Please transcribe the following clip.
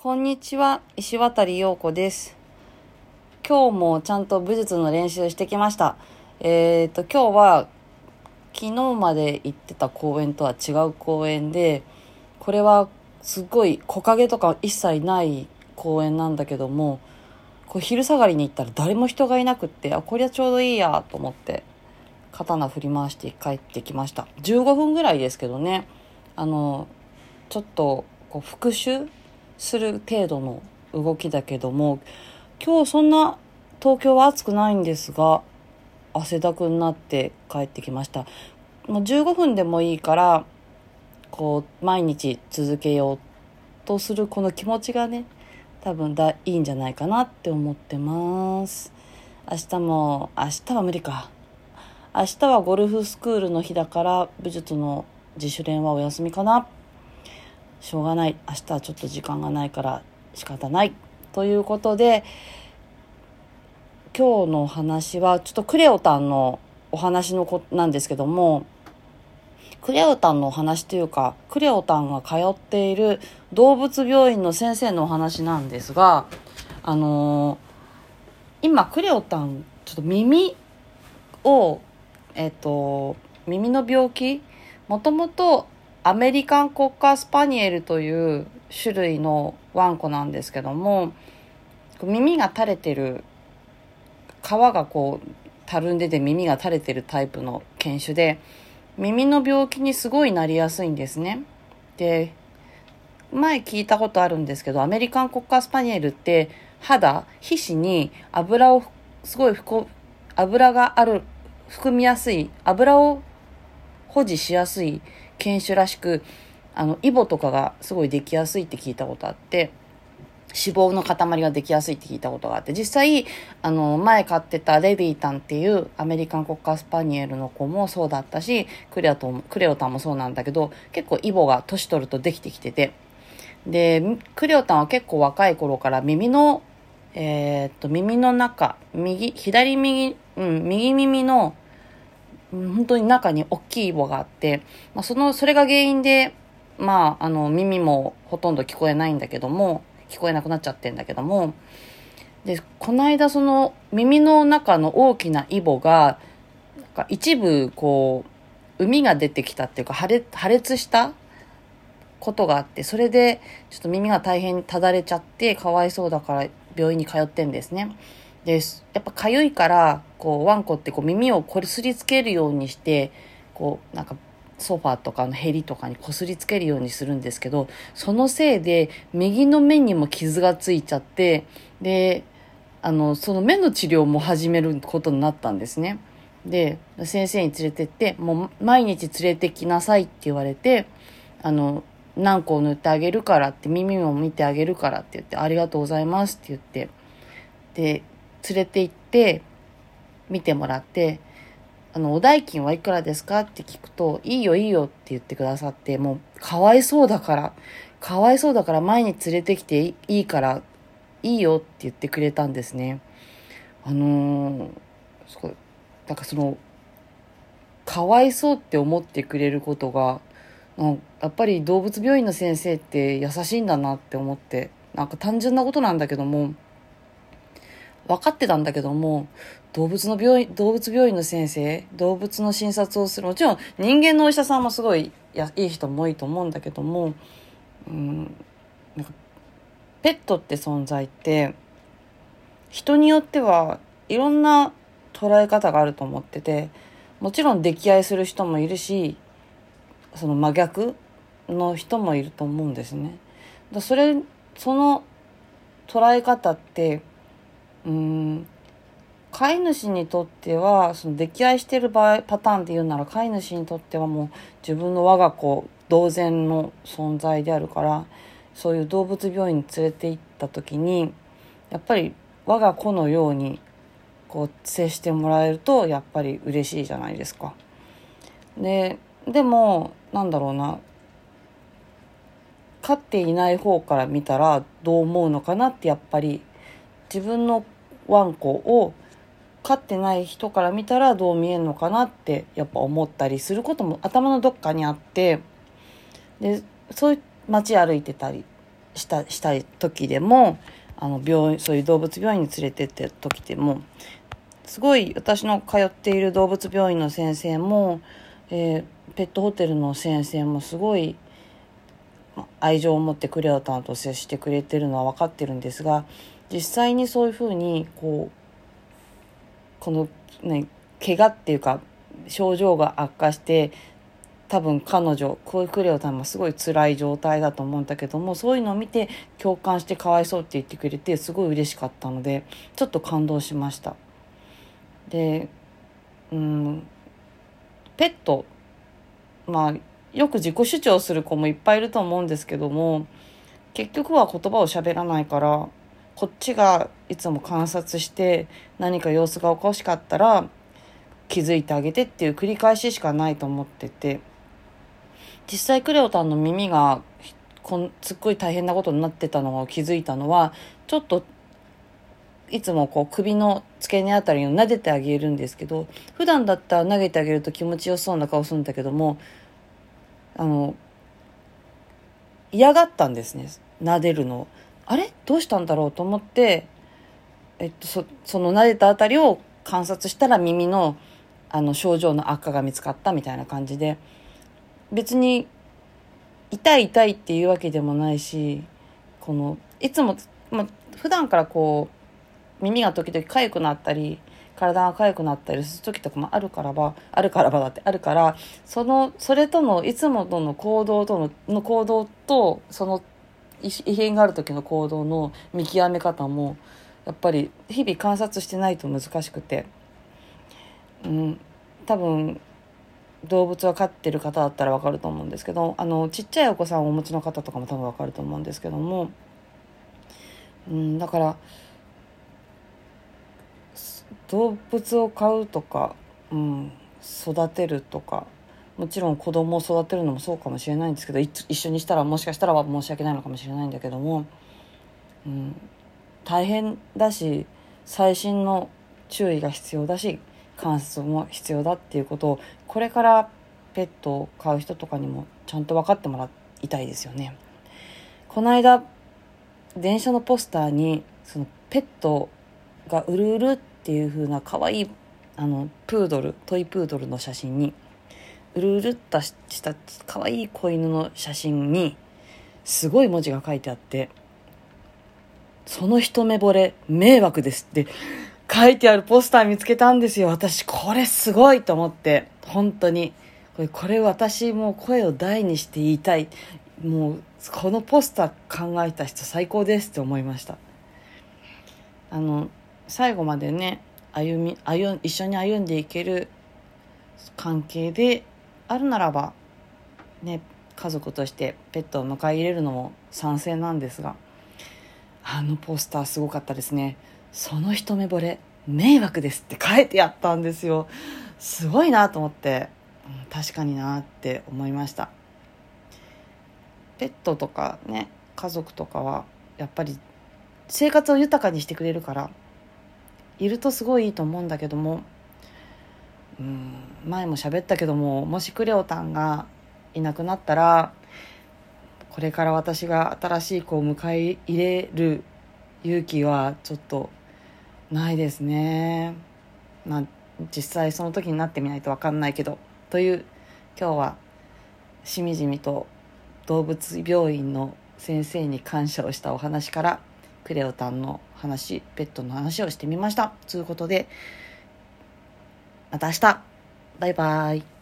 こんにちは、石渡陽子です。今日もちゃんと武術の練習してきました。えっ、と、今日は昨日まで行ってた公園とは違う公園で、これはすごい木陰とか一切ない公園なんだけども、こう昼下がりに行ったら誰も人がいなくって、あ、こりゃちょうどいいやと思って、刀振り回して帰ってきました。15分ぐらいですけどね、あの、ちょっとこう復習する程度の動きだけども今日そんな東京は暑くないんですが汗だくになって帰ってきました。もう15分でもいいからこう毎日続けようとするこの気持ちがね多分だいいんじゃないかなって思ってます。明日も明日は無理か。明日はゴルフスクールの日だから武術の自主練はお休みかな。しょうがない。明日はちょっと時間がないから仕方ない。ということで今日のお話はちょっとクレオタンのお話のこなんですけどもクレオタンのお話というかクレオタンが通っている動物病院の先生のお話なんですがあのー今クレオタンちょっと耳をえっ、と耳の病気もともとアメリカンコッカースパニエルという種類のワンコなんですけども耳が垂れてる皮がこうたるんでて耳が垂れてるタイプの犬種で耳の病気にすごいなりやすいんですね。で前聞いたことあるんですけどアメリカンコッカースパニエルって肌皮脂に油をすごいふこ油がある含みやすい油を保持しやすい犬種らしくあのイボとかがすごいできやすいって聞いたことあって脂肪の塊ができやすいって聞いたことがあって実際あの前飼ってたレビータンっていうアメリカンコッカースパニエルの子もそうだったしクレオトンクレオタンもそうなんだけど結構イボが年取るとできてきてて。でクレオタンは結構若い頃から耳のえーっと耳の中右左右、うん、右耳の本当に中に大きいイボがあって、まあ、そのそれが原因で、まあ、あの耳もほとんど聞こえないんだけども聞こえなくなっちゃってんだけどもでこの間その耳の中の大きなイボがなんか一部こう海が出てきたっていうか破裂破裂したことがあってそれでちょっと耳が大変ただれちゃってかわいそうだから病院に通ってんですね。でやっぱ痒いからこうワンコってこう耳をこすりつけるようにしてこうなんかソファーとかのヘリとかにこすりつけるようにするんですけどそのせいで右の目にも傷がついちゃってであのその目の治療も始めることになったんですね。で先生に連れてってもう毎日連れてきなさいって言われてあの何個塗ってあげるからって耳も見てあげるからって言ってありがとうございますって言ってで連れて行って見てもらってあのお代金はいくらですか？って聞くといいよいいよって言ってくださってもうかわいそうだからかわいそうだから前に連れてきていいからいいよって言ってくれたんですね。あのー、すごいなんかそのかわいそうって思ってくれることがやっぱり動物病院の先生って優しいんだなって思ってなんか単純なことなんだけども分かってたんだけども動物の病院動物病院の先生動物の診察をするもちろん人間のお医者さんもすごいやいい人も多いと思うんだけども、うん、なんかペットって存在って人によってはいろんな捉え方があると思っててもちろん溺愛する人もいるしその真逆の人もいると思うんですね。だそれその捉え方ってうん飼い主にとってはその溺愛してる場合パターンで言うなら飼い主にとってはもう自分の我が子同然の存在であるからそういう動物病院に連れて行った時にやっぱり我が子のようにこう接してもらえるとやっぱり嬉しいじゃないですか。ででもなんだろうな飼っていない方から見たらどう思うのかなってやっぱり自分のワンコを飼ってない人から見たらどう見えるのかなってやっぱ思ったりすることも頭のどっかにあってでそういう街歩いてたりしたした時でもあの病院そういう動物病院に連れてって時でもすごい私の通っている動物病院の先生も、えー、ペットホテルの先生もすごい愛情を持ってクレオタンと接してくれてるのは分かってるんですが実際にそういうふうにこうこのね怪我っていうか症状が悪化して多分彼女こういうクレオタンもすごい辛い状態だと思うんだけどもそういうのを見て共感してかわいそうって言ってくれてすごい嬉しかったのでちょっと感動しました。でうんペットまあよく自己主張する子もいっぱいいると思うんですけども結局は言葉を喋らないからこっちがいつも観察して何か様子がおかしかったら気づいてあげてっていう繰り返ししかないと思ってて。実際クレオタンの耳がこんすっごい大変なことになってたのを気づいたのはちょっといつもこう首の付け根あたりを撫でてあげるんですけど普段だったら投げてあげると気持ちよそうな顔するんだけどもあの嫌がったんですね撫でるのあれ？どうしたんだろうと思ってえっとそその撫でたあたりを観察したら耳のあの症状の悪化が見つかったみたいな感じで。別に痛い痛いっていうわけでもないしこのいつも、まあ、普段からこう耳が時々痒くなったり体が痒くなったりする時とかもあるからばあるからばだってあるからそのそれとのいつもとの行動とのの行動とその異変がある時の行動の見極め方もやっぱり日々観察してないと難しくて、うん、多分動物は飼ってる方だったら分かると思うんですけどあのちっちゃいお子さんをお持ちの方とかも多分分かると思うんですけども、うん、だから動物を飼うとか、うん、育てるとかもちろん子供を育てるのもそうかもしれないんですけど一緒にしたらもしかしたらは申し訳ないのかもしれないんだけども、うん、大変だし細心の注意が必要だし観察も必要だっていうことをこれからペットを飼う人とかにもちゃんと分かってもらいたいですよね。この間電車のポスターにそのペットがうるうるっていう風な可愛いあのプードルトイプードルの写真にうるうるっとした可愛い子犬の写真にすごい文字が書いてあって「その一目惚れ迷惑です」って書いてあるポスター見つけたんですよ。私これすごいと思って。本当に。これこれ私も声を大にして言いたい。もうこのポスター考えた人最高ですって思いました。あの最後までね歩み歩一緒に歩んでいける関係であるならばね家族としてペットを迎え入れるのも賛成なんですがあのポスターすごかったですね。その一目惚れ迷惑ですって書いてあったんですよ。すごいなと思って、確かになって思いました。ペットとかね家族とかはやっぱり生活を豊かにしてくれるからいるとすごいいいと思うんだけどもうん。前も喋ったけどももしクレオタンがいなくなったらこれから私が新しい子を迎え入れる勇気はちょっとないですね。まあ実際その時になってみないと分かんないけどという今日はしみじみと動物病院の先生に感謝をしたお話からクレオタンの話ペットの話をしてみました。ということでまた明日。バイバイ。